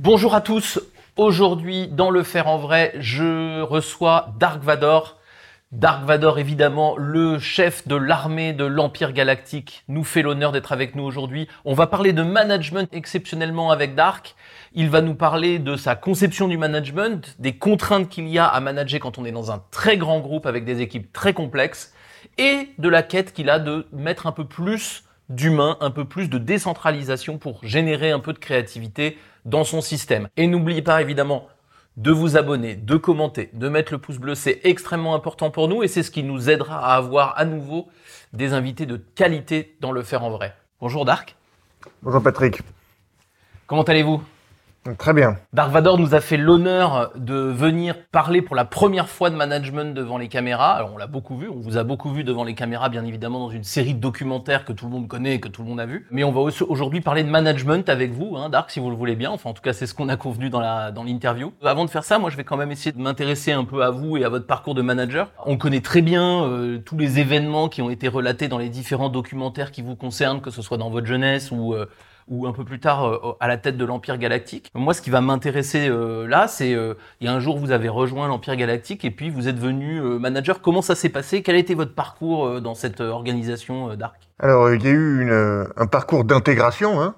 Bonjour à tous. Aujourd'hui, dans le faire en vrai, je reçois Dark Vador. Dark Vador, évidemment, le chef de l'armée de l'Empire Galactique, nous fait l'honneur d'être avec nous aujourd'hui. On va parler de management exceptionnellement avec Dark. Il va nous parler de sa conception du management, des contraintes qu'il y a à manager quand on est dans un très grand groupe avec des équipes très complexes, et de la quête qu'il a de mettre un peu plus d'humain, un peu plus de décentralisation pour générer un peu de créativité dans son système. Et n'oubliez pas évidemment de vous abonner, de commenter, de mettre le pouce bleu, c'est extrêmement important pour nous et c'est ce qui nous aidera à avoir à nouveau des invités de qualité dans le faire en vrai. Bonjour Dark. Bonjour Patrick. Comment allez-vous? Très bien. Dark Vador nous a fait l'honneur de venir parler pour la première fois de management devant les caméras. Alors on l'a beaucoup vu, on vous a beaucoup vu devant les caméras, bien évidemment, dans une série de documentaires que tout le monde connaît et que tout le monde a vu. Mais on va aujourd'hui parler de management avec vous, hein, Dark, si vous le voulez bien. Enfin, en tout cas, c'est ce qu'on a convenu dans la dans l'interview. Avant de faire ça, moi, je vais quand même essayer de m'intéresser un peu à vous et à votre parcours de manager. On connaît très bien euh, tous les événements qui ont été relatés dans les différents documentaires qui vous concernent, que ce soit dans votre jeunesse ou euh, ou un peu plus tard euh, à la tête de l'Empire Galactique. Moi, ce qui va m'intéresser euh, là, c'est euh, il y a un jour vous avez rejoint l'Empire Galactique et puis vous êtes devenu manager. Comment ça s'est passé? Quel a été votre parcours dans cette organisation Dark Alors, il y a eu une, un parcours d'intégration, hein,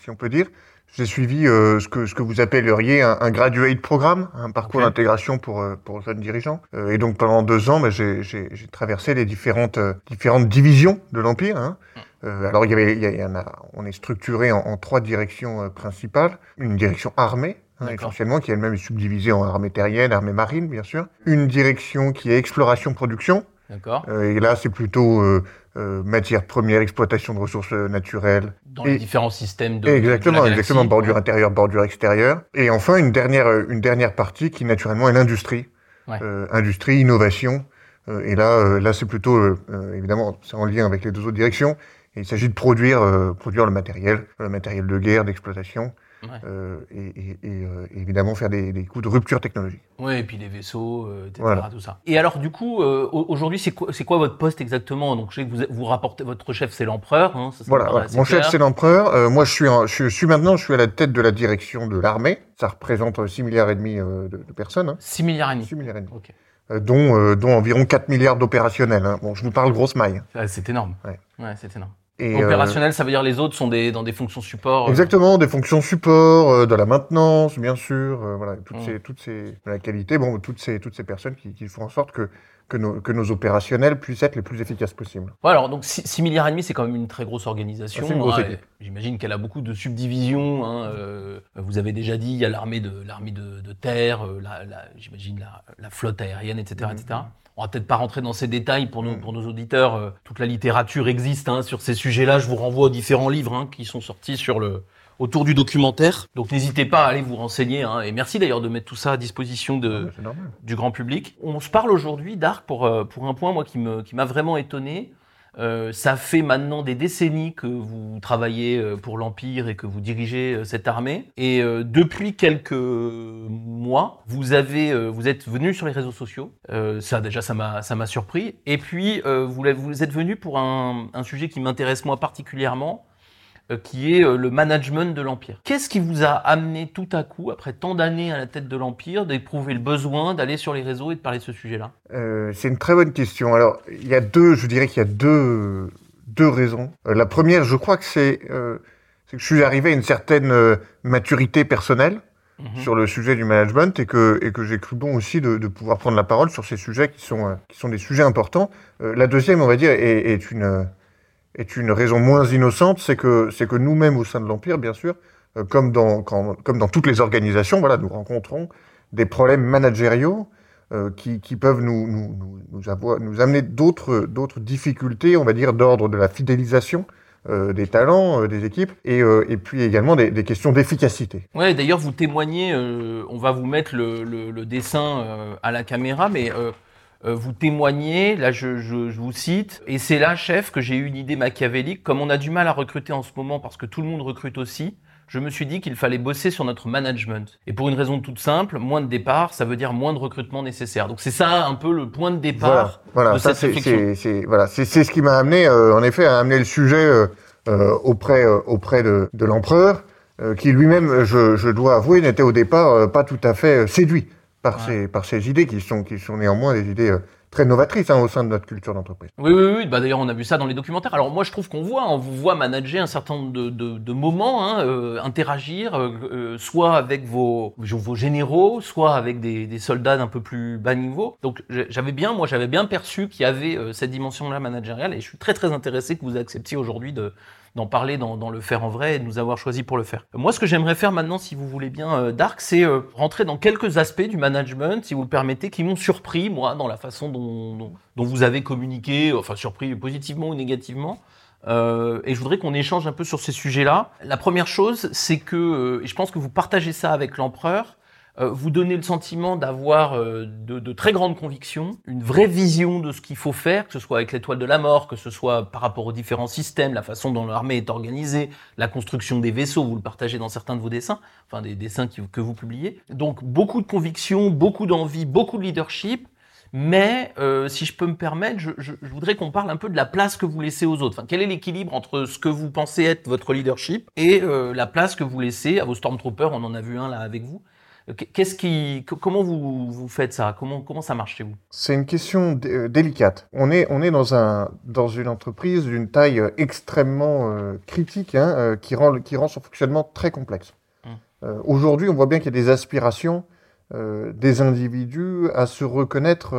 si on peut dire. J'ai suivi ce, que, ce que vous appelleriez un, un graduate programme, un parcours d'intégration pour, pour jeunes dirigeants. et donc pendant deux ans, ben, j'ai traversé les différentes, différentes divisions de l'Empire. Hein. Euh, alors il y avait, il y, en a, on est structuré en, en trois directions euh, principales. Une direction armée, hein, essentiellement, qui elle-même est subdivisée en armée terrienne, armée marine, bien sûr. Une direction qui est exploration-production. D'accord. Euh, et là, c'est plutôt euh, euh, matière première, exploitation de ressources naturelles. Dans les différents systèmes de Exactement, exactement, bordure intérieure, bordure extérieure. Et enfin, une dernière, une dernière partie qui, naturellement, est l'industrie. Ouais. industrie, innovation. et là, là, c'est plutôt, évidemment, c'est en lien avec les deux autres directions il s'agit de produire, produire le matériel, le matériel de guerre, d'exploitation, euh, et, euh, évidemment faire des, des coups de rupture technologique. Oui, et puis les vaisseaux, etc., tout ça. Et alors, du coup, aujourd'hui, c'est quoi, quoi, votre poste exactement? Donc, je sais que vous, vous rapportez, votre chef, c'est l'empereur. Hein, voilà, mon chef, c'est l'empereur. moi, je suis, je suis maintenant, je suis à la tête de la direction de l'armée. Ça représente 6 milliards et demi de, de personnes. Hein. 6 milliards et demi 6 milliards et demi. Dont, dont environ 4 milliards d'opérationnels. Hein. Bon, je vous parle grosse maille. Ah, c'est énorme. Ouais, ouais c'est énorme. Et euh, Opérationnel, ça veut dire les autres sont des, dans des fonctions support. Euh. Exactement, des fonctions support, euh, de la maintenance, bien sûr, voilà, toutes mmh. ces, toutes ces, la qualité, bon, toutes ces, toutes ces personnes qui, qui font en sorte que que nos, que nos opérationnels puissent être les plus efficaces possibles. Voilà, alors donc 6, milliards et demi, c'est quand même une très grosse organisation. Ah, j'imagine qu'elle a beaucoup de subdivisions. Hein, vous avez déjà dit, il y a l'armée de l'armée de, de, terre, la, la, j'imagine la, la, flotte aérienne, etc., etc. On va peut-être pas rentrer dans ces détails pour nos, mm. pour nos auditeurs. Euh, toute la littérature existe hein, sur ces sujets-là. Je vous renvoie aux différents livres hein, qui sont sortis sur le, autour du documentaire. Donc n'hésitez pas à aller vous renseigner. Hein. Et merci d'ailleurs de mettre tout ça à disposition de, ah, du grand public. On se parle aujourd'hui, Dark, pour, euh, pour un point moi qui m'a qui vraiment étonné. Euh, ça fait maintenant des décennies que vous travaillez euh, pour l'Empire et que vous dirigez euh, cette armée. Et depuis quelques mois, vous avez, vous êtes venu sur les réseaux sociaux. ça déjà, ça m'a, ça m'a surpris. Et puis, vous, vous êtes venu pour un, un sujet qui m'intéresse moi particulièrement. Euh, qui est euh, le management de l'Empire. Qu'est-ce qui vous a amené tout à coup, après tant d'années à la tête de l'Empire, d'éprouver le besoin d'aller sur les réseaux et de parler de ce sujet-là? Euh, C'est une très bonne question. Alors, il y a deux, je dirais qu'il y a deux, deux raisons. la première, je crois que c'est que je suis arrivé à une certaine maturité personnelle mhm. sur le sujet du management et que, et que j'ai cru bon aussi de, de, pouvoir prendre la parole sur ces sujets qui sont, qui sont des sujets importants. la deuxième, on va dire, est, est une est une raison moins innocente, c'est que, que nous-mêmes au sein de l'Empire, bien sûr, euh, comme, dans, comme dans toutes les organisations, voilà, nous rencontrons des problèmes managériaux euh, qui, qui, peuvent nous, nous, nous, nous amener d'autres, difficultés, on va dire, d'ordre de la fidélisation euh, des talents, des équipes, et, et puis également des, questions d'efficacité. Ouais, d'ailleurs, vous témoignez, on va vous mettre le, le, dessin à la caméra, mais vous témoignez, là je, je, je vous cite, et c'est là, chef, que j'ai eu une idée machiavélique. Comme on a du mal à recruter en ce moment parce que tout le monde recrute aussi, je me suis dit qu'il fallait bosser sur notre management. Et pour une raison toute simple, moins de départ, ça veut dire moins de recrutement nécessaire. Donc c'est ça un peu le point de départ. Voilà, ça c'est voilà, c'est ce qui m'a amené, euh, en effet, à amener le sujet euh, auprès auprès de, de l'empereur. qui lui-même, je, dois avouer, n'était au départ pas tout à fait séduit par, ces, par ces idées qui sont, qui sont néanmoins des idées très novatrice hein, au sein de notre culture d'entreprise. Oui, oui, oui. Bah, D'ailleurs, on a vu ça dans les documentaires. Alors moi, je trouve qu'on voit, on vous voit manager un certain nombre de, de, de moments, hein, euh, interagir, euh, euh, soit avec vos, vos généraux, soit avec des, des soldats d'un peu plus bas niveau. Donc j'avais bien, moi, j'avais bien perçu qu'il y avait cette dimension-là managériale, et je suis très très intéressé que vous acceptiez aujourd'hui de d'en parler dans, le faire en vrai et de nous avoir choisi pour le faire. Moi, ce que j'aimerais faire maintenant, si vous voulez bien, euh, Dark, c'est euh, rentrer dans quelques aspects du management, si vous le permettez, qui m'ont surpris, moi, dans la façon dont, vous avez communiqué, enfin surpris positivement ou négativement. Euh, et je voudrais qu'on échange un peu sur ces sujets-là. La première chose, c'est que, et je pense que vous partagez ça avec l'empereur, euh, vous donnez le sentiment d'avoir euh, de, très grandes convictions, une vraie vision de ce qu'il faut faire, que ce soit avec l'étoile de la mort, que ce soit par rapport aux différents systèmes, la façon dont l'armée est organisée, la construction des vaisseaux, vous le partagez dans certains de vos dessins, enfin des dessins que vous publiez. Donc beaucoup de convictions, beaucoup d'envie, beaucoup de leadership. Mais euh, si je peux me permettre, je, voudrais qu'on parle un peu de la place que vous laissez aux autres. Quel est l'équilibre entre ce que vous pensez être votre leadership et la place que vous laissez à vos Stormtroopers? On en a vu un là avec vous. Qu'est-ce qui, comment vous, vous faites ça? Comment, comment ça marche chez vous? C'est une question euh, délicate. On est, on est dans, un, dans une entreprise d'une taille euh, extrêmement euh, critique hein, qui, rend, qui rend son fonctionnement très complexe. Hum. Aujourd'hui, on voit bien qu'il y a des aspirations des individus à se reconnaître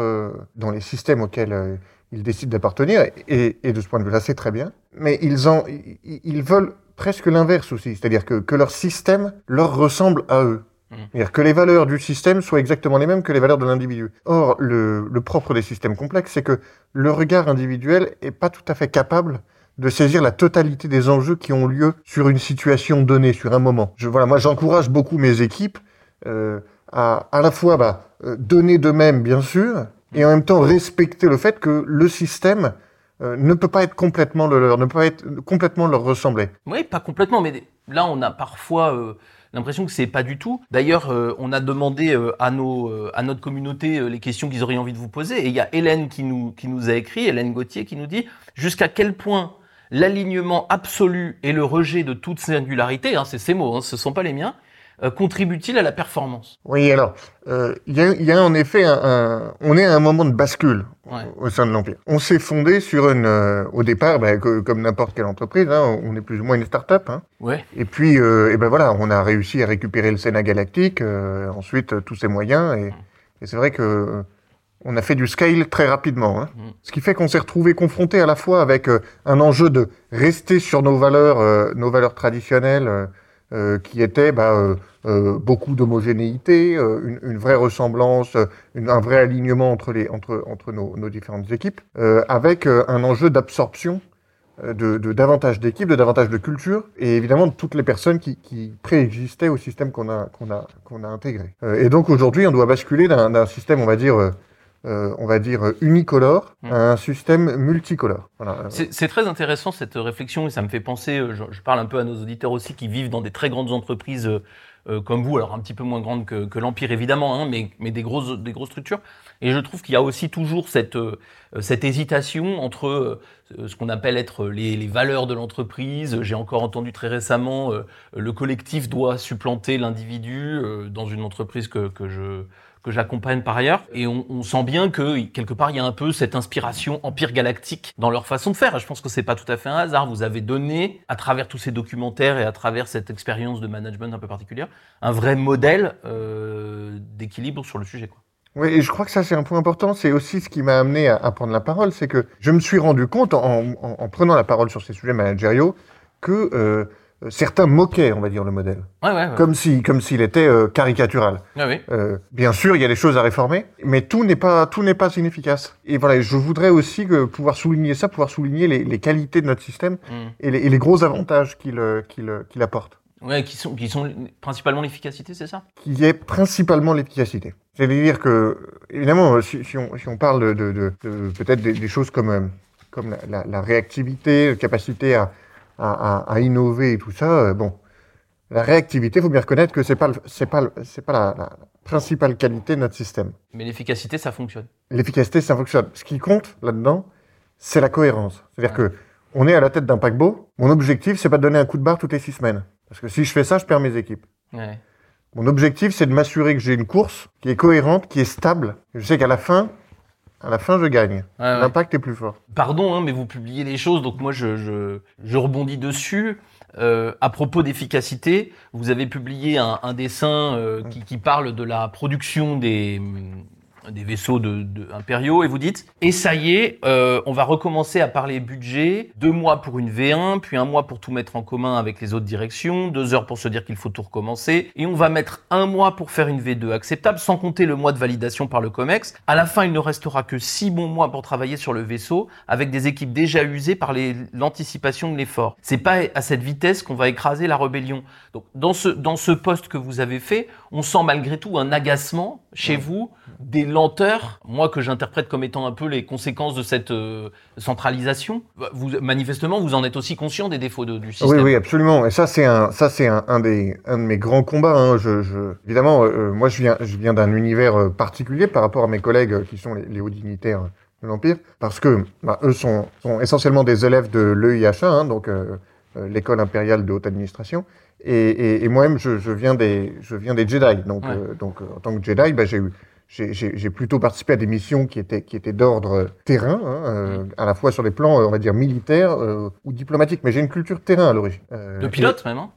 dans les systèmes auxquels ils décident d'appartenir, et, et, de ce point de vue-là, c'est très bien. Mais ils, en, ils veulent presque l'inverse aussi, c'est-à-dire que, que leur système leur ressemble à eux. Mmh. C'est-à-dire que les valeurs du système soient exactement les mêmes que les valeurs de l'individu. Or, le, le, propre des systèmes complexes, c'est que le regard individuel est pas tout à fait capable de saisir la totalité des enjeux qui ont lieu sur une situation donnée, sur un moment. Je, voilà, moi, j'encourage beaucoup mes équipes euh, à à la fois bah, euh, donner d'eux-mêmes, bien sûr, et en même temps respecter le fait que le système euh, ne peut pas être complètement le leur, ne peut pas être complètement leur ressembler. Oui, pas complètement, mais là, on a parfois euh, l'impression que c'est pas du tout. D'ailleurs, euh, on a demandé euh, à nos euh, à notre communauté les questions qu'ils auraient envie de vous poser et il y a Hélène qui nous qui nous a écrit, Hélène Gauthier qui nous dit jusqu'à quel point l'alignement absolu et le rejet de toute singularité, hein, c'est ces mots, hein, ce sont pas les miens, contribue-t-il à la performance? Oui, alors, il y, a, y, a, en effet un, on est à un moment de bascule au sein de l'Empire. On s'est fondé sur une, euh, au départ, bah, comme n'importe quelle entreprise, hein, on est plus ou moins une start-up. Hein. Ouais. Et puis, euh, et ben voilà, on a réussi à récupérer le Sénat galactique, euh, ensuite tous ses moyens, et, et c'est vrai que on a fait du scale très rapidement. Hein. Mm. Ce qui fait qu'on s'est retrouvé confronté à la fois avec un enjeu de rester sur nos valeurs, nos valeurs traditionnelles euh, qui était bah, euh, euh, beaucoup d'homogénéité, une, une, vraie ressemblance, un vrai alignement entre, les, entre, entre nos, nos différentes équipes, avec un enjeu d'absorption de, de, davantage d'équipes, de davantage de culture, et évidemment de toutes les personnes qui, qui préexistaient au système qu'on a, qu'on a, qu'on a intégré. et donc aujourd'hui, on doit basculer d'un système, on va dire, euh, on va dire, unicolore à mmh. un système multicolore. Voilà. C'est très intéressant cette réflexion et ça me fait penser, euh, je, parle un peu à nos auditeurs aussi qui vivent dans des très grandes entreprises euh, comme vous, alors un petit peu moins grandes que, que l'Empire évidemment, hein, mais, mais des, grosses, des grosses structures. Et je trouve qu'il y a aussi toujours cette, cette hésitation entre ce qu'on appelle être les, les valeurs de l'entreprise. J'ai encore entendu très récemment, le collectif doit supplanter l'individu dans une entreprise que, que je que j'accompagne par ailleurs. Et on, on, sent bien que quelque part il y a un peu cette inspiration empire galactique dans leur façon de faire. je pense que c'est pas tout à fait un hasard. Vous avez donné, à travers tous ces documentaires et à travers cette expérience de management un peu particulière, un vrai modèle euh, d'équilibre sur le sujet. Quoi. Oui, et je crois que ça c'est un point important. C'est aussi ce qui m'a amené à, prendre la parole, c'est que je me suis rendu compte en, en, en, prenant la parole sur ces sujets managériaux que euh, certains moquaient, on va dire, le modèle. Ouais, ouais, Comme si, comme s'il était euh, caricatural. Ah oui. euh, bien sûr, il y a des choses à réformer, mais tout n'est pas, tout n'est pas inefficace. Et voilà, je voudrais aussi que, pouvoir souligner ça, pouvoir souligner les, les qualités de notre système mm. et, les, et, les, gros avantages qu'il, euh, qu'il, qu'il apporte. Ouais, qui sont, qui sont principalement l'efficacité, c'est ça? Qui est principalement l'efficacité. C'est-à-dire que, évidemment, si, si, on, si on parle de, de, de, de peut-être des, des, choses comme, comme la, la, la réactivité, capacité à à, innover et tout ça, euh, bon, la réactivité, il faut bien reconnaître que c'est pas c'est pas c'est pas la, principale qualité de notre système. Mais l'efficacité, ça fonctionne. L'efficacité, ça fonctionne. Ce qui compte là-dedans, c'est la cohérence. C'est-à-dire que on est à la tête d'un paquebot. Mon objectif, c'est pas de donner un coup de barre toutes les six semaines. Parce que si je fais ça, je perds mes équipes. Mon objectif, c'est de m'assurer que j'ai une course qui est cohérente, qui est stable. Je sais qu'à la fin, à la fin, je gagne. L'impact est plus fort. Pardon, hein, mais vous publiez les choses, donc moi, je, je, je rebondis dessus. Euh, à propos d'efficacité, vous avez publié un, un dessin euh, qui, qui, parle de la production des, des vaisseaux de, de, impériaux et vous dites et ça y est, euh, on va recommencer à parler budget. Deux mois pour une V1, puis un mois pour tout mettre en commun avec les autres directions, deux heures pour se dire qu'il faut tout recommencer, et on va mettre un mois pour faire une V2 acceptable, sans compter le mois de validation par le Comex. À la fin, il ne restera que six bons mois pour travailler sur le vaisseau, avec des équipes déjà usées par l'anticipation de l'effort. C'est pas à cette vitesse qu'on va écraser la rébellion. Donc dans ce dans ce poste que vous avez fait, on sent malgré tout un agacement chez vous des lenteurs, moi que j'interprète comme étant un peu les conséquences de cette euh, centralisation. Vous, manifestement, vous en êtes aussi conscient des défauts du système. Oui, oui, absolument. Et ça, c'est un, ça, c'est un, des, un de mes grands combats. Hein. Je, je, évidemment, euh, moi, je viens, je viens d'un univers euh, particulier par rapport à mes collègues qui sont les, hauts dignitaires de l'Empire, parce que bah, eux sont, sont, essentiellement des élèves de l'EIH1, hein, donc l'école impériale de haute administration. Et, et, et moi-même, je, je, viens des, je viens des Jedi. Donc, donc en tant que Jedi, bah, j'ai eu j'ai plutôt participé à des missions qui étaient, qui étaient d'ordre terrain, hein, euh, à la fois sur les plans, on va dire, militaires euh, ou diplomatiques. Mais j'ai une culture terrain à l'origine. Euh, de pilote, même hein,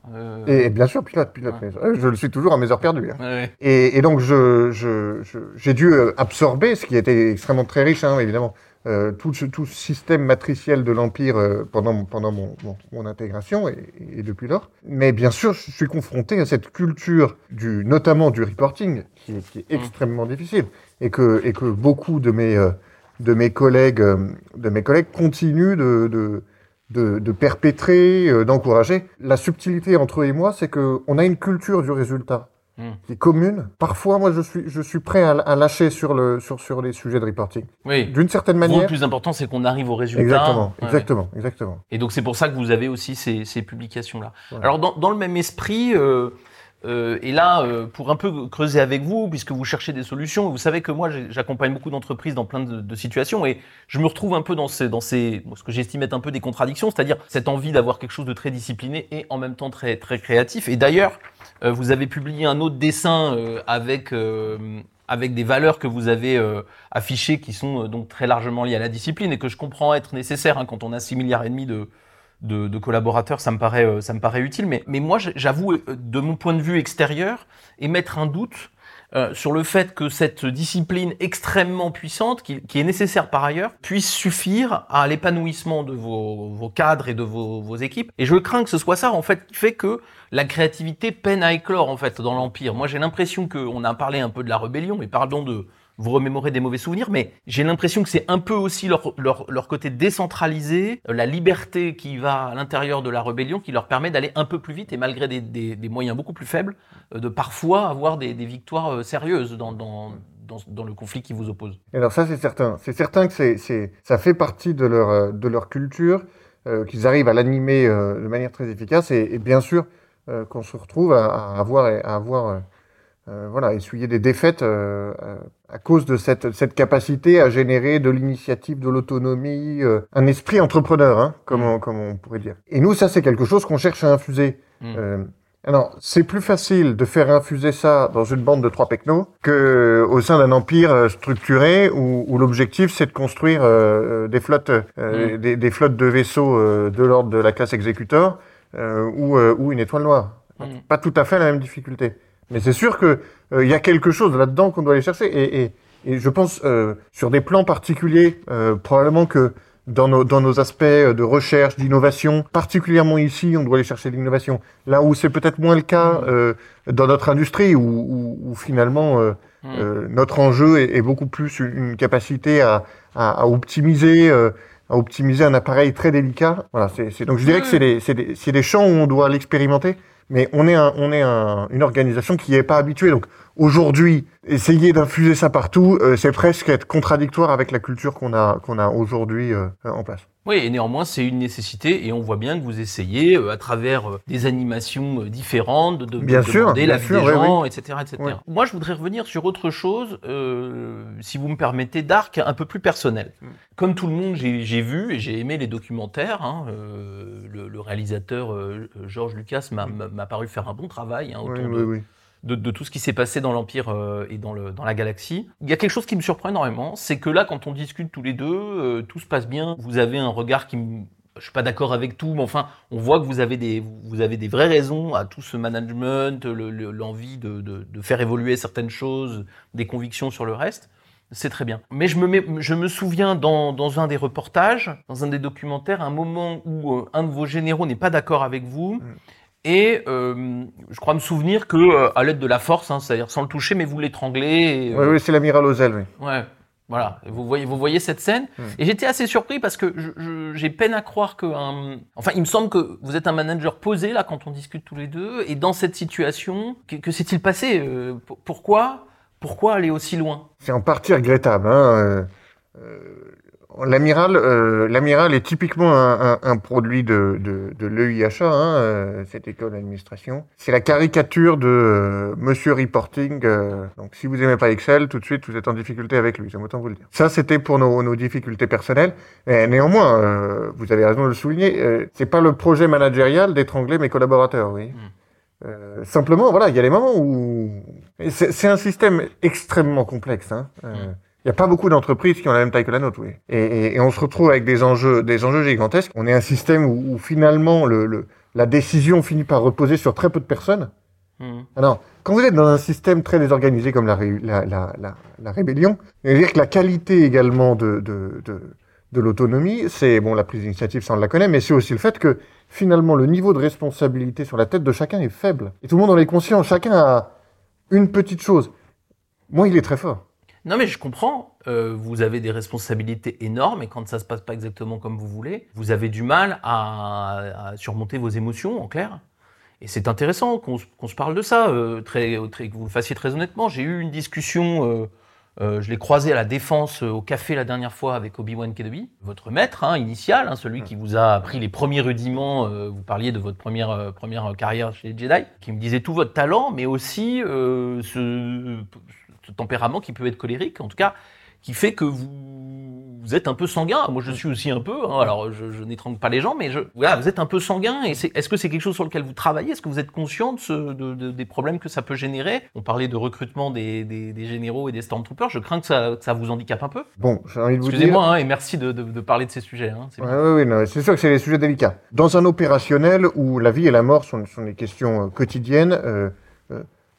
et, bien sûr, pilote, pilote. Je le suis toujours à mes heures perdues. Hein. Et, et, donc, j'ai je, je, dû absorber, ce qui était extrêmement très riche, hein, évidemment, euh, tout, ce, tout système matriciel de l'Empire euh, pendant, pendant mon, mon, intégration et, et, depuis lors. Mais bien sûr, je suis confronté à cette culture, du, notamment du reporting, qui est, qui est mmh. extrêmement difficile et que, et que beaucoup de mes, euh, de mes, collègues, de mes collègues continuent de, de de, de, perpétrer, d'encourager. La subtilité entre eux et moi, c'est qu'on a une culture du résultat. Hmm. qui est commune. Parfois, moi, je suis, je suis prêt à, lâcher sur, le, sur, sur les sujets de reporting. Oui. D'une certaine manière. le plus important, c'est qu'on arrive au résultat. Exactement, exactement, exactement. Et donc, c'est pour ça que vous avez aussi ces, ces publications-là. Alors, dans, dans, le même esprit, euh, euh, et là, euh, pour un peu creuser avec vous, puisque vous cherchez des solutions, vous savez que moi, j'accompagne beaucoup d'entreprises dans plein de, situations, et je me retrouve un peu dans, ces, dans ces, ce que j'estime être un peu des contradictions, c'est-à-dire cette envie d'avoir quelque chose de très discipliné et en même temps très, très créatif. Et d'ailleurs, euh, vous avez publié un autre dessin avec avec des valeurs que vous avez affichées qui sont donc très largement liées à la discipline et que je comprends être nécessaire hein, quand on a 6 milliards et demi de, de, de, collaborateurs, ça me paraît, ça me paraît utile. Mais, mais moi, j'avoue, de mon point de vue extérieur, émettre un doute euh, sur le fait que cette discipline extrêmement puissante, qui, qui, est nécessaire par ailleurs, puisse suffire à l'épanouissement de vos, vos, cadres et de vos, vos, équipes. Et je crains que ce soit ça, en fait, qui fait que la créativité peine à éclore en fait dans l'empire. Moi, j'ai l'impression qu'on a parlé un peu de la rébellion, mais pardon de vous remémorer des mauvais souvenirs, mais j'ai l'impression que c'est un peu aussi leur, leur, leur, côté décentralisé, euh, la liberté qui va à l'intérieur de la rébellion, qui leur permet d'aller un peu plus vite et malgré des, des, moyens beaucoup plus faibles, euh, de parfois avoir des, des victoires euh, sérieuses dans, dans, dans, le conflit qui vous oppose. Alors ça, c'est certain. C'est certain que c'est, ça fait partie de leur, de leur culture, qu'ils arrivent à l'animer de manière très efficace et, bien sûr, qu'on se retrouve à avoir, à avoir euh, euh voilà, essuyé des défaites euh, à cause de cette, cette capacité à générer de l'initiative, de l'autonomie, un esprit entrepreneur, hein, comme, mm. on, comme on pourrait dire. Et nous, ça, c'est quelque chose qu'on cherche à infuser. Mm. Alors, c'est plus facile de faire infuser ça dans une bande de trois pecnos que au sein d'un empire structuré où, où l'objectif c'est de construire euh, des flottes, euh, mm. des, des, flottes de vaisseaux euh, de l'ordre de la classe exécuteur euh, ou, euh, ou, une étoile noire. Pas tout à fait la même difficulté. Mais c'est sûr que euh, il y a quelque chose là-dedans qu'on doit aller chercher. Et, et, et je pense sur des plans particuliers, probablement que dans nos, dans nos aspects de recherche, d'innovation, particulièrement ici, on doit aller chercher l'innovation. Là où c'est peut-être moins le cas mm. dans notre industrie, où, où, où finalement mm. notre enjeu est, est, beaucoup plus une capacité à, à, à optimiser à optimiser un appareil très délicat. Voilà, c'est, donc je dirais que c'est des, c'est, des, c'est des champs où on doit l'expérimenter, mais on est, un, on est un, une organisation qui n'est pas habituée. Donc aujourd'hui, essayer d'infuser ça partout, euh, c'est presque être contradictoire avec la culture qu'on a, qu'on a aujourd'hui euh, en place. Oui, et néanmoins, c'est une nécessité, et on voit bien que vous essayez, euh, à travers euh, des animations euh, différentes, de, bien sûr, demander bien l'avis sûr, des oui, gens, etc. etc. Moi, je voudrais revenir sur autre chose, euh, si vous me permettez, d'arc un peu plus personnel. Mm. Comme tout le monde, j'ai vu et j'ai aimé les documentaires. hein, euh, le, le réalisateur euh, Georges Lucas m'a m'a paru faire un bon travail hein, autour oui, de, oui. De, de tout ce qui s'est passé dans l'Empire euh, et dans, le, dans la galaxie. Il y a quelque chose qui me surprend énormément, c'est que là, quand on discute tous les deux, euh, tout se passe bien. Vous avez un regard qui me... Je suis pas d'accord avec tout, mais enfin, on voit que vous avez des, vous avez des vraies raisons à tout ce management, le- le- l'envie de, de, de faire évoluer certaines choses, des convictions sur le reste. C'est très bien. Mais je me, mets- je me souviens dans, dans un des reportages, dans un des documentaires, un moment où euh, un de vos généraux n'est pas d'accord avec vous. Et euh, je crois me souvenir que euh, à l'aide de la force, hein, c'est-à-dire sans le toucher, mais vous l'étranglez. et, Oui, euh, oui, c'est l'amiral Ozel, oui. Ouais, voilà. Et Vous voyez, vous voyez cette scène. Hmm. Et j'étais assez surpris parce que j'ai peine à croire que. un- Enfin, il me semble que vous êtes un manager posé là quand on discute tous les deux. Et dans cette situation, que, que s'est-il passé Euh, Pourquoi Pourquoi aller aussi loin? C'est en partie regrettable. Hein. L'amiral, euh, l'amiral est typiquement un, un- un produit de, de, de l'EIHA, hein, euh, cette école d'administration. C'est la caricature de euh, Monsieur Reporting. euh, donc, si vous aimez pas Excel, tout de suite vous êtes en difficulté avec lui. J'aime autant vous le dire. Ça, c'était pour nos, nos difficultés personnelles. Mais néanmoins, euh, vous avez raison de le souligner. Euh, c'est pas le projet managérial d'étrangler mes collaborateurs, oui. Euh, simplement, voilà, il y a des moments où c'est un système extrêmement complexe. Hein. Euh, Mm. Il n'y a pas beaucoup d'entreprises qui ont la même taille que la nôtre, oui. Et, et- et on se retrouve avec des enjeux, des enjeux gigantesques. On est un système où, où finalement le, le- la décision finit par reposer sur très peu de personnes. Hmm. Alors, quand vous êtes dans un système très désorganisé comme la, la, la, la, la rébellion, c'est-à-dire que la qualité également de, de, de, de l'autonomie, c'est, bon, la prise d'initiative, ça on la connaît, mais c'est aussi le fait que finalement le niveau de responsabilité sur la tête de chacun est faible. Et tout le monde en est conscient, chacun a une petite chose. Moi, il est très fort. Non, mais je comprends. Euh, vous avez des responsabilités énormes et quand ça se passe pas exactement comme vous voulez, vous avez du mal à, à surmonter vos émotions, en clair. Et c'est intéressant qu'on se- parle de ça, euh, très, très- que vous le fassiez très honnêtement. J'ai eu une discussion, euh, je l'ai croisé à la Défense au café la dernière fois avec Obi-Wan Kenobi, votre maître hein, initial, hein, celui qui vous a appris les premiers rudiments. vous parliez de votre première, première carrière chez les Jedi, qui me disait tout votre talent, mais aussi ce, ce tempérament qui peut être colérique, en tout cas, qui fait que vous, vous êtes un peu sanguin. Moi, je suis aussi un peu. hein, alors, je, je n'étrangle pas les gens, mais je, voilà, vous êtes un peu sanguin. Et est-ce que c'est quelque chose sur lequel vous travaillez? Est-ce que vous êtes conscient de ce- de- de- des problèmes que ça peut générer? On parlait de recrutement des, des- des généraux et des stormtroopers. Je crains que ça, que ça vous handicape un peu. Bon, j'ai envie de vous dire... Excusez-moi, hein, et merci de, parler de ces sujets. hein, c'est Ouais, ouais, sûr que c'est des sujets délicats. Dans un opérationnel où la vie et la mort sont, sont des questions euh, quotidiennes, euh,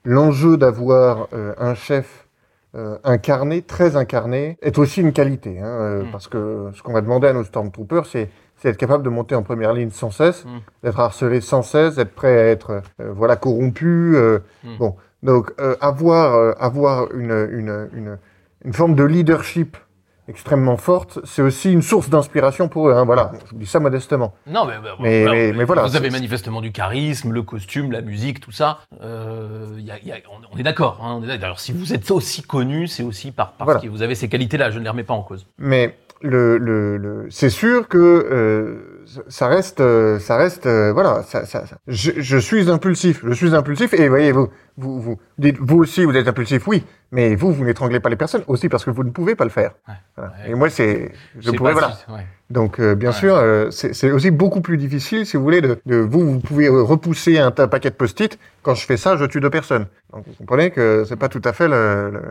l'enjeu d'avoir euh, un chef euh, incarné, très incarné, est aussi une qualité. Hein, euh, Mm. Parce que ce qu'on va demander à nos Stormtroopers, c'est être capable de monter en première ligne sans cesse, Mm. d'être harcelé sans cesse, d'être prêt à être euh, voilà corrompu. euh, Mm. Bon, donc euh, avoir euh, avoir une, une une une forme de leadership extrêmement forte, c'est aussi une source d'inspiration pour eux. Hein, voilà, je vous dis ça modestement. Non, mais, mais, Mais- voilà, mais- mais voilà, Vous avez manifestement du charisme, le costume, la musique, tout ça. Euh, y a- y a- on, on est d'accord. Hein. Alors, si vous êtes aussi connu, c'est aussi par, parce Voilà. que vous avez ces qualités-là. Je ne les remets pas en cause. Mais le, le, le c'est sûr que euh, ça reste, euh, ça reste, euh, voilà. Ça, ça, ça- Je, je suis impulsif, je suis impulsif, et voyez vous, vous, vous dites, vous aussi, vous êtes impulsif, oui, mais vous, vous n'étranglez pas les personnes aussi parce que vous ne pouvez pas le faire. Ouais. Voilà. Ouais. Et moi, c'est, je pourrais, voilà. si- ouais. Donc, euh, bien sûr, euh, c'est aussi beaucoup plus difficile, si vous voulez, de, de vous, vous pouvez repousser un, tas- paquet de post-it. Quand je fais ça, je tue deux personnes. Donc, vous comprenez que c'est pas tout à fait le. le-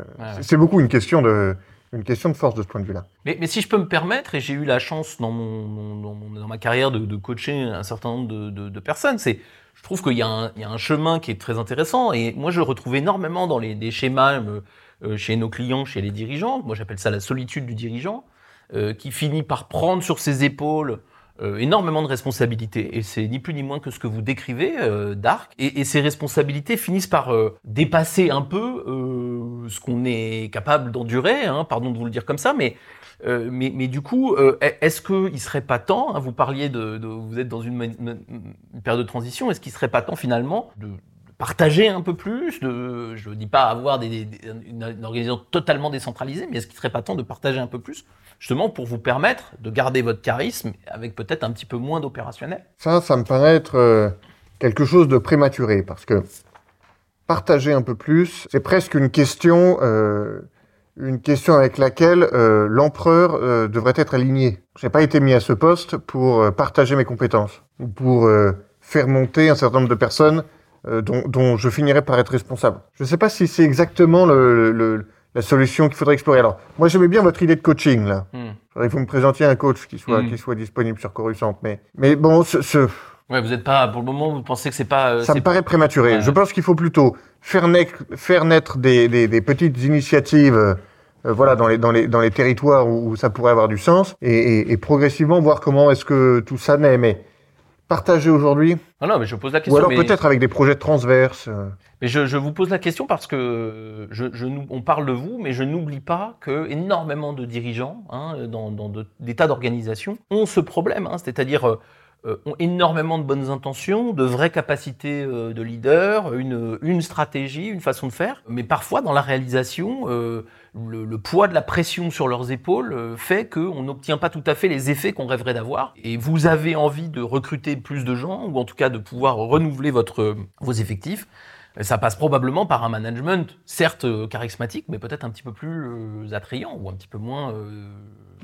C'est beaucoup une question de, une question de force de ce point de vue-là. Mais, si je peux me permettre, et j'ai eu la chance dans, mon, dans, ma carrière de, coacher un certain nombre de, personnes, c'est je trouve qu'il y, a un- chemin qui est très intéressant. Et moi, je retrouve énormément dans les schémas euh, euh, chez nos clients, chez les dirigeants. Moi, j'appelle ça la solitude du dirigeant, euh, qui finit par prendre sur ses épaules euh, énormément de responsabilités. Et c'est ni plus ni moins que ce que vous décrivez, euh, Dark. Et, et ces responsabilités finissent par euh, dépasser un peu euh, ce qu'on est capable d'endurer, hein, pardon de vous le dire comme ça, mais euh, mais, mais du coup, euh, est-ce qu'il serait pas temps, hein, vous parliez de, de- vous êtes dans une, une période de transition, est-ce qu'il serait pas temps finalement de partager un peu plus Je ne dis pas avoir une, organisation totalement décentralisée, mais est-ce qu'il ne serait pas temps de partager un peu plus, justement pour vous permettre de garder votre charisme avec peut-être un petit peu moins d'opérationnel? Ça, ça me paraît être euh, quelque chose de prématuré, parce que partager un peu plus, c'est presque une question... Euh, une question avec laquelle euh, l'empereur devrait être aligné. Je n'ai pas été mis à ce poste pour partager mes compétences ou pour faire monter un certain nombre de personnes dont, dont, je finirais par être responsable. Je ne sais pas si c'est exactement le, le, la solution qu'il faudrait explorer. Alors, moi j'aimais bien votre idée de coaching là. Hmm. Il faut me présenter un coach qui soit, hmm. qui soit disponible sur Coruscant. Mais, mais bon, ce, ce... Ouais, vous êtes pas, pour le moment, vous pensez que c'est pas. Ça me paraît prématuré. Je pense qu'il faut plutôt faire naître, faire naître des, des, des petites initiatives euh, voilà, dans les, dans, les, dans les territoires où, ça pourrait avoir du sens, et, et, et progressivement voir comment est-ce que tout ça naît. Mais partager aujourd'hui. Non, mais je pose la question. Ou alors peut-être avec des projets transverses. Euh. Mais je, je, vous pose la question parce que je, je, on parle de vous, mais je n'oublie pas que énormément de dirigeants, hein, dans, dans de, des tas d'organisations, ont ce problème. Hein, C'est-à-dire euh, euh, ont énormément de bonnes intentions, de vraies capacités euh, de leader, une, une stratégie, une façon de faire, mais parfois dans la réalisation, euh, le, poids de la pression sur leurs épaules fait qu'on n'obtient pas tout à fait les effets qu'on rêverait d'avoir. Et vous avez envie de recruter plus de gens, ou en tout cas de pouvoir renouveler votre, vos effectifs. Ça passe probablement par un management, certes charismatique, mais peut-être un petit peu plus attrayant ou un petit peu moins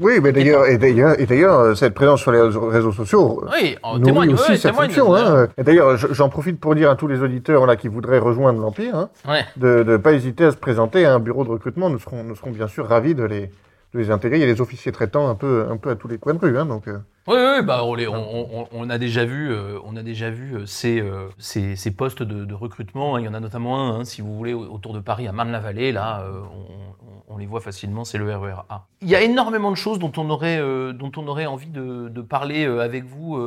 oui, mais d'ailleurs, et d'ailleurs, et d'ailleurs, euh, cette présence sur les réseaux sociaux oui, on témoigne, aussi cette fonction. Hein. Et d'ailleurs, j'en profite pour dire à tous les auditeurs là qui voudraient rejoindre l'Empire, hein, de ne pas hésiter à se présenter à un bureau de recrutement. Nous serons, nous serons bien sûr ravis de les, les intégrer. Il y a les officiers traitants un peu, à tous les coins de rue, hein, donc. Euh. Oui, bah on, a déjà vu, euh, on a déjà vu euh, ces, postes de, recrutement. Il y en a notamment un, hein, si vous voulez, autour de Paris, à Marne-la-Vallée. Là, on, les voit facilement. C'est le RER A. Il y a énormément de choses dont on aurait, envie de, parler avec vous,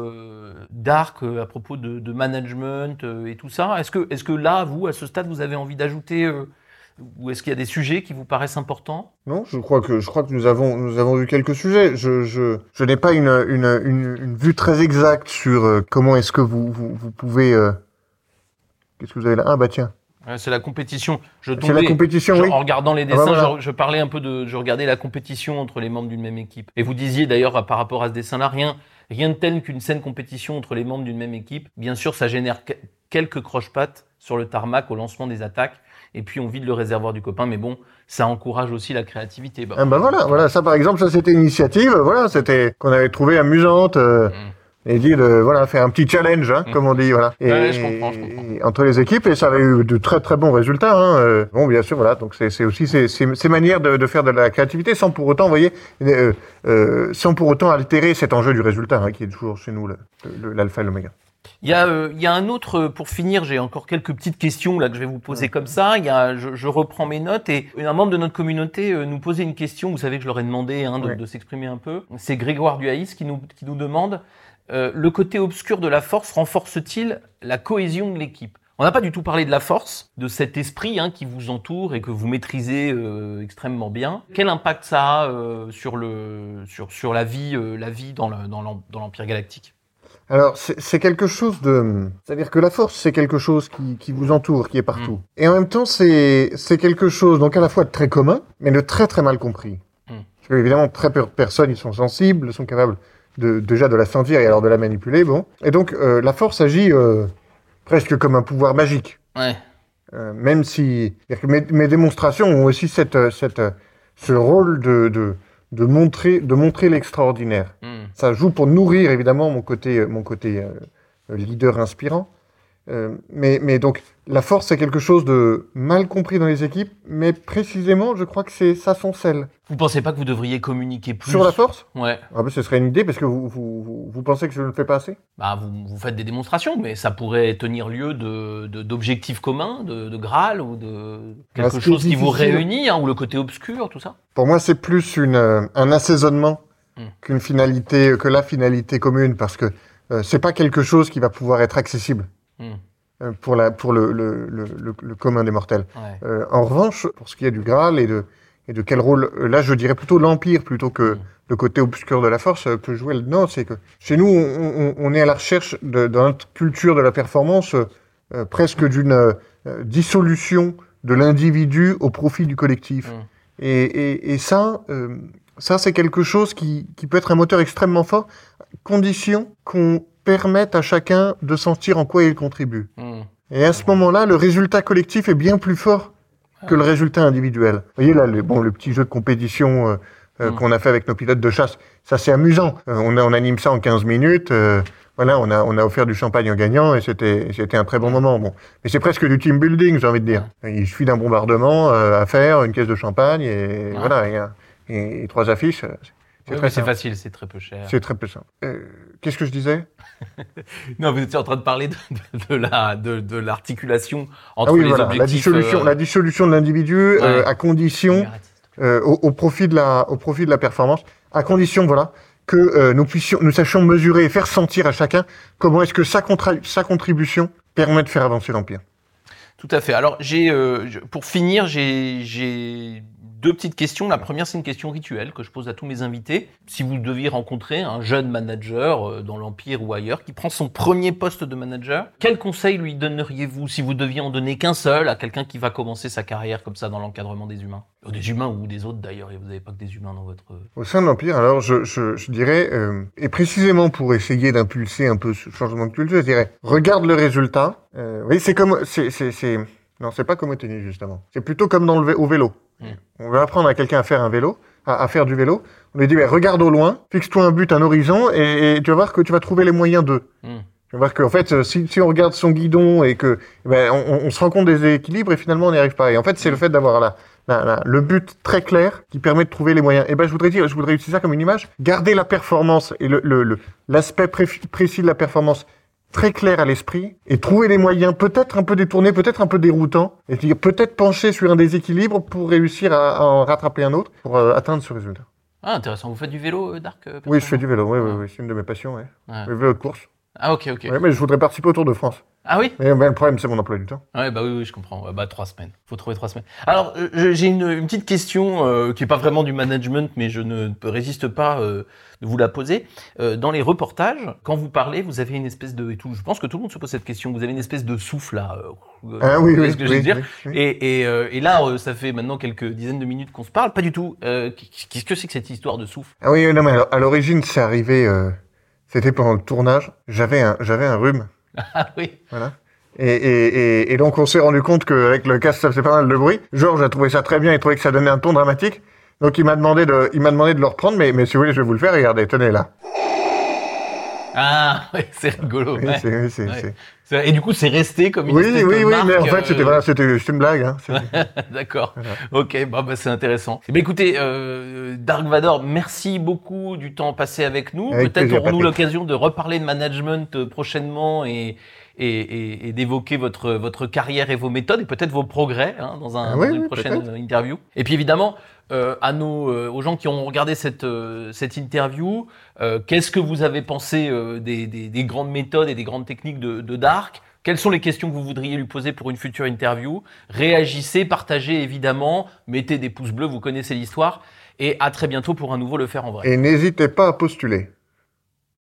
d'arc à propos de, management et tout ça. Que, est-ce que là, vous, à ce stade, vous avez envie d'ajouter ou est-ce qu'il y a des sujets qui vous paraissent importants? Non, je crois que je crois que nous avons nous avons vu quelques sujets. Je je, je n'ai pas une, une, une, une, vue très exacte sur euh, comment est-ce que vous vous, vous pouvez. Euh, qu'est-ce que vous avez là? Ah bah tiens. c'est la compétition. Je c'est la compétition, oui. En regardant les ah bah dessins, je, parlais un peu de, je regardais la compétition entre les membres d'une même équipe. Et vous disiez d'ailleurs par rapport à ce dessin-là, rien, rien de tel qu'une saine compétition entre les membres d'une même équipe. Bien sûr, ça génère quelques croche-pattes sur le tarmac au lancement des attaques et puis on vide le réservoir du copain. Mais bon, ça encourage aussi la créativité. Bah, ah bah voilà, voilà, ça par exemple, ça c'était une initiative, voilà, c'était qu'on avait trouvé amusante. Euh, mm. Et dit de voilà faire un petit challenge, hein, comme on dit, voilà. Et, je comprends, je comprends. entre les équipes et ça avait eu de très très bons résultats. Hein. Euh. Bon, bien sûr, voilà. Donc c'est aussi ces, ces, ces manières de, de, faire de la créativité sans pour autant, vous voyez, euh, euh, sans pour autant altérer cet enjeu du résultat hein, qui est toujours chez nous l'alpha et l'oméga. Il y, a, euh, il y a un autre, pour finir, j'ai encore quelques petites questions là que je vais vous poser comme ça. Il y a, je, je, reprends mes notes et un membre de notre communauté euh, nous posait une question. Vous savez que je leur ai demandé hein, de, de s'exprimer un peu. C'est Grégoire Duhaïs qui nous, qui nous demande euh, le côté obscur de la force renforce-t-il la cohésion de l'équipe? On n'a pas du tout parlé de la force, de cet esprit hein, qui vous entoure et que vous maîtrisez euh, extrêmement bien. Quel impact ça a euh, sur, le, sur, sur la vie, euh, la vie dans l'Empire galactique? Alors, c'est quelque chose de... C'est-à-dire que la force, c'est quelque chose qui, qui, vous entoure, qui est partout. Mm. Et en même temps, c'est quelque chose, donc à la fois de très commun, mais de très très mal compris. Mm. Parce que, évidemment, très peu de personnes, ils sont sensibles, sont capables de, déjà de la sentir et alors de la manipuler, bon. Et donc, euh, la force agit euh, presque comme un pouvoir magique. Ouais. Euh, même si... Mes, mes, démonstrations ont aussi cette, cette, ce rôle de, de, de montrer, de montrer l'extraordinaire. Mm. Ça joue pour nourrir évidemment mon côté, mon côté euh, leader inspirant. Euh, mais, mais donc, la force, c'est quelque chose de mal compris dans les équipes, mais précisément, je crois que c'est ça son sel. Vous pensez pas que vous devriez communiquer plus Sur la force? Ouais. Ah ben, ce serait une idée, parce que vous, vous, vous, pensez que je ne le fais pas assez? Bah, vous, vous faites des démonstrations, mais ça pourrait tenir lieu de, d'objectifs communs, de, de Graal, ou de quelque chose qui vous réunit, hein, ou le côté obscur, tout ça Pour moi, c'est plus une, euh, un assaisonnement Hmm. qu'une finalité, que la finalité commune, parce que euh, c'est pas quelque chose qui va pouvoir être accessible hmm. euh, pour, la, pour le, le, le, le commun des mortels. Euh, en revanche, pour ce qui est du Graal et de, et de quel rôle, euh, là je dirais plutôt l'Empire plutôt que hmm. le côté obscur de la force peut jouer. Non, c'est que chez nous, on, on, on, est à la recherche de, dans notre culture de la performance presque d'une dissolution de l'individu au profit du collectif. Mmh. Et, ça, ça c'est quelque chose qui, qui, peut être un moteur extrêmement fort, condition qu'on permette à chacun de sentir en quoi il contribue. Mmh. Et à ce moment-là, le résultat collectif est bien plus fort que le résultat individuel. Vous voyez là, le, bon, le petit jeu de compétition euh, euh, mmh. qu'on a fait avec nos pilotes de chasse, ça c'est amusant. Euh, on, on, anime ça en 15 minutes. voilà, on a, on a offert du champagne en gagnant et c'était, c'était un très bon moment. Bon, mais c'est presque du team building, j'ai envie de dire. Il suffit d'un bombardement à faire, une caisse de champagne et voilà, et, et trois affiches. C'est facile, c'est très peu cher. C'est très peu simple. Euh, Qu'est-ce que je disais Non, vous étiez en train de parler de, de, la de, l'articulation entre ah oui, les objectifs. La dissolution, euh... la dissolution de l'individu euh, à condition euh, au, au, profit de la au profit de la performance, à condition voilà que euh, nous puissions nous sachions mesurer et faire sentir à chacun comment est-ce que sa, sa contribution permet de faire avancer l'empire. Tout à fait. Alors j'ai pour finir j'ai deux petites questions. La première, c'est une question rituelle que je pose à tous mes invités. Si vous deviez rencontrer un jeune manager euh, dans l'Empire ou ailleurs qui prend son premier poste de manager, quel conseil lui donneriez-vous si vous deviez en donner qu'un seul à quelqu'un qui va commencer sa carrière comme ça dans l'encadrement des humains? Des humains ou des autres d'ailleurs, et vous n'avez pas que des humains dans votre... Au sein de l'Empire, alors je, je, je dirais, euh, et précisément pour essayer d'impulser un peu ce changement de culture, je dirais, regarde le résultat. Euh, oui, c'est comme... c'est Non, c'est pas comme au tennis justement. C'est plutôt comme dans le au vélo. On veut apprendre à quelqu'un à faire un vélo, à, faire du vélo. On lui dit, regarde au loin, fixe-toi un but, un horizon, et, tu vas voir que tu vas trouver les moyens d'eux. Hmm. Tu vas voir qu'en fait, euh, si, on regarde son guidon et que eh ben, on, se rend compte des équilibres et finalement on n'y arrive pas. Et en fait, c'est le hmm. fait d'avoir le but très clair qui permet de trouver les moyens. Et eh ben, je voudrais dire, je voudrais utiliser ça comme une image. Garder la performance et l'aspect précis de la performance très clair à l'esprit et trouver les moyens peut-être un peu détournés, peut-être un peu déroutants, et peut-être pencher sur un déséquilibre pour réussir à, en rattraper un autre, pour euh, atteindre ce résultat. Ah, intéressant. Vous faites du vélo, euh, Dark euh, Oui, je fais du vélo, oui, oui, oui. c'est une de mes passions. Ouais. Le vélo de course. Ah, ok, ok. Ouais, mais je voudrais participer au Tour de France. Ah oui? Mais, Le problème, c'est mon emploi du temps. Ouais, bah oui, oui, je comprends. Bah, trois semaines. faut trouver trois semaines. Alors, j'ai une, une, petite question qui est pas vraiment du management, mais je ne résiste pas vous la poser. Euh, dans les reportages, quand vous parlez, vous avez une espèce de... Et tout, je pense que tout le monde se pose cette question. Vous avez une espèce de souffle là. Euh, ah oui, oui, ce que je veux dire? Et, et, euh, et, là, ça fait maintenant quelques dizaines de minutes qu'on se parle. Pas du tout. Qu'est-ce que c'est que cette histoire de souffle? Ah oui, non, mais à l'origine, c'est arrivé... C'était pendant le tournage. J'avais un, j'avais un rhume. Ah oui. Voilà. Et, et, et, donc on s'est rendu compte qu'avec le casque ça faisait pas mal de bruit. Georges a trouvé ça très bien, il trouvait que ça donnait un ton dramatique. Donc il m'a demandé de, il m'a demandé de le reprendre, mais, mais si vous voulez, je vais vous le faire. Regardez, tenez là. Ah, c'est rigolo. Oui, c'est... Et du coup, c'est resté comme une Oui, oui, oui, oui, mais en fait, c'était, euh, voilà, c'était, une blague. Hein. D'accord. Ok, bah, bah, c'est intéressant. Eh bien, écoutez, euh, Dark Vador, merci beaucoup du temps passé avec nous. Peut-être aurons-nous l'occasion de reparler de management euh, prochainement et, et, et, et d'évoquer votre, votre carrière et vos méthodes et peut-être vos progrès hein, dans, un, ah dans une prochaine interview. Et puis évidemment, euh, à nos, euh, aux gens qui ont regardé cette, euh, cette interview, qu'est-ce que vous avez pensé des, des, des, grandes méthodes et des grandes techniques de, de Dark? Quelles sont les questions que vous voudriez lui poser pour une future interview? Réagissez, partagez évidemment, mettez des pouces bleus, vous connaissez l'histoire. Et à très bientôt pour un nouveau Le Faire en vrai. Et n'hésitez pas à postuler.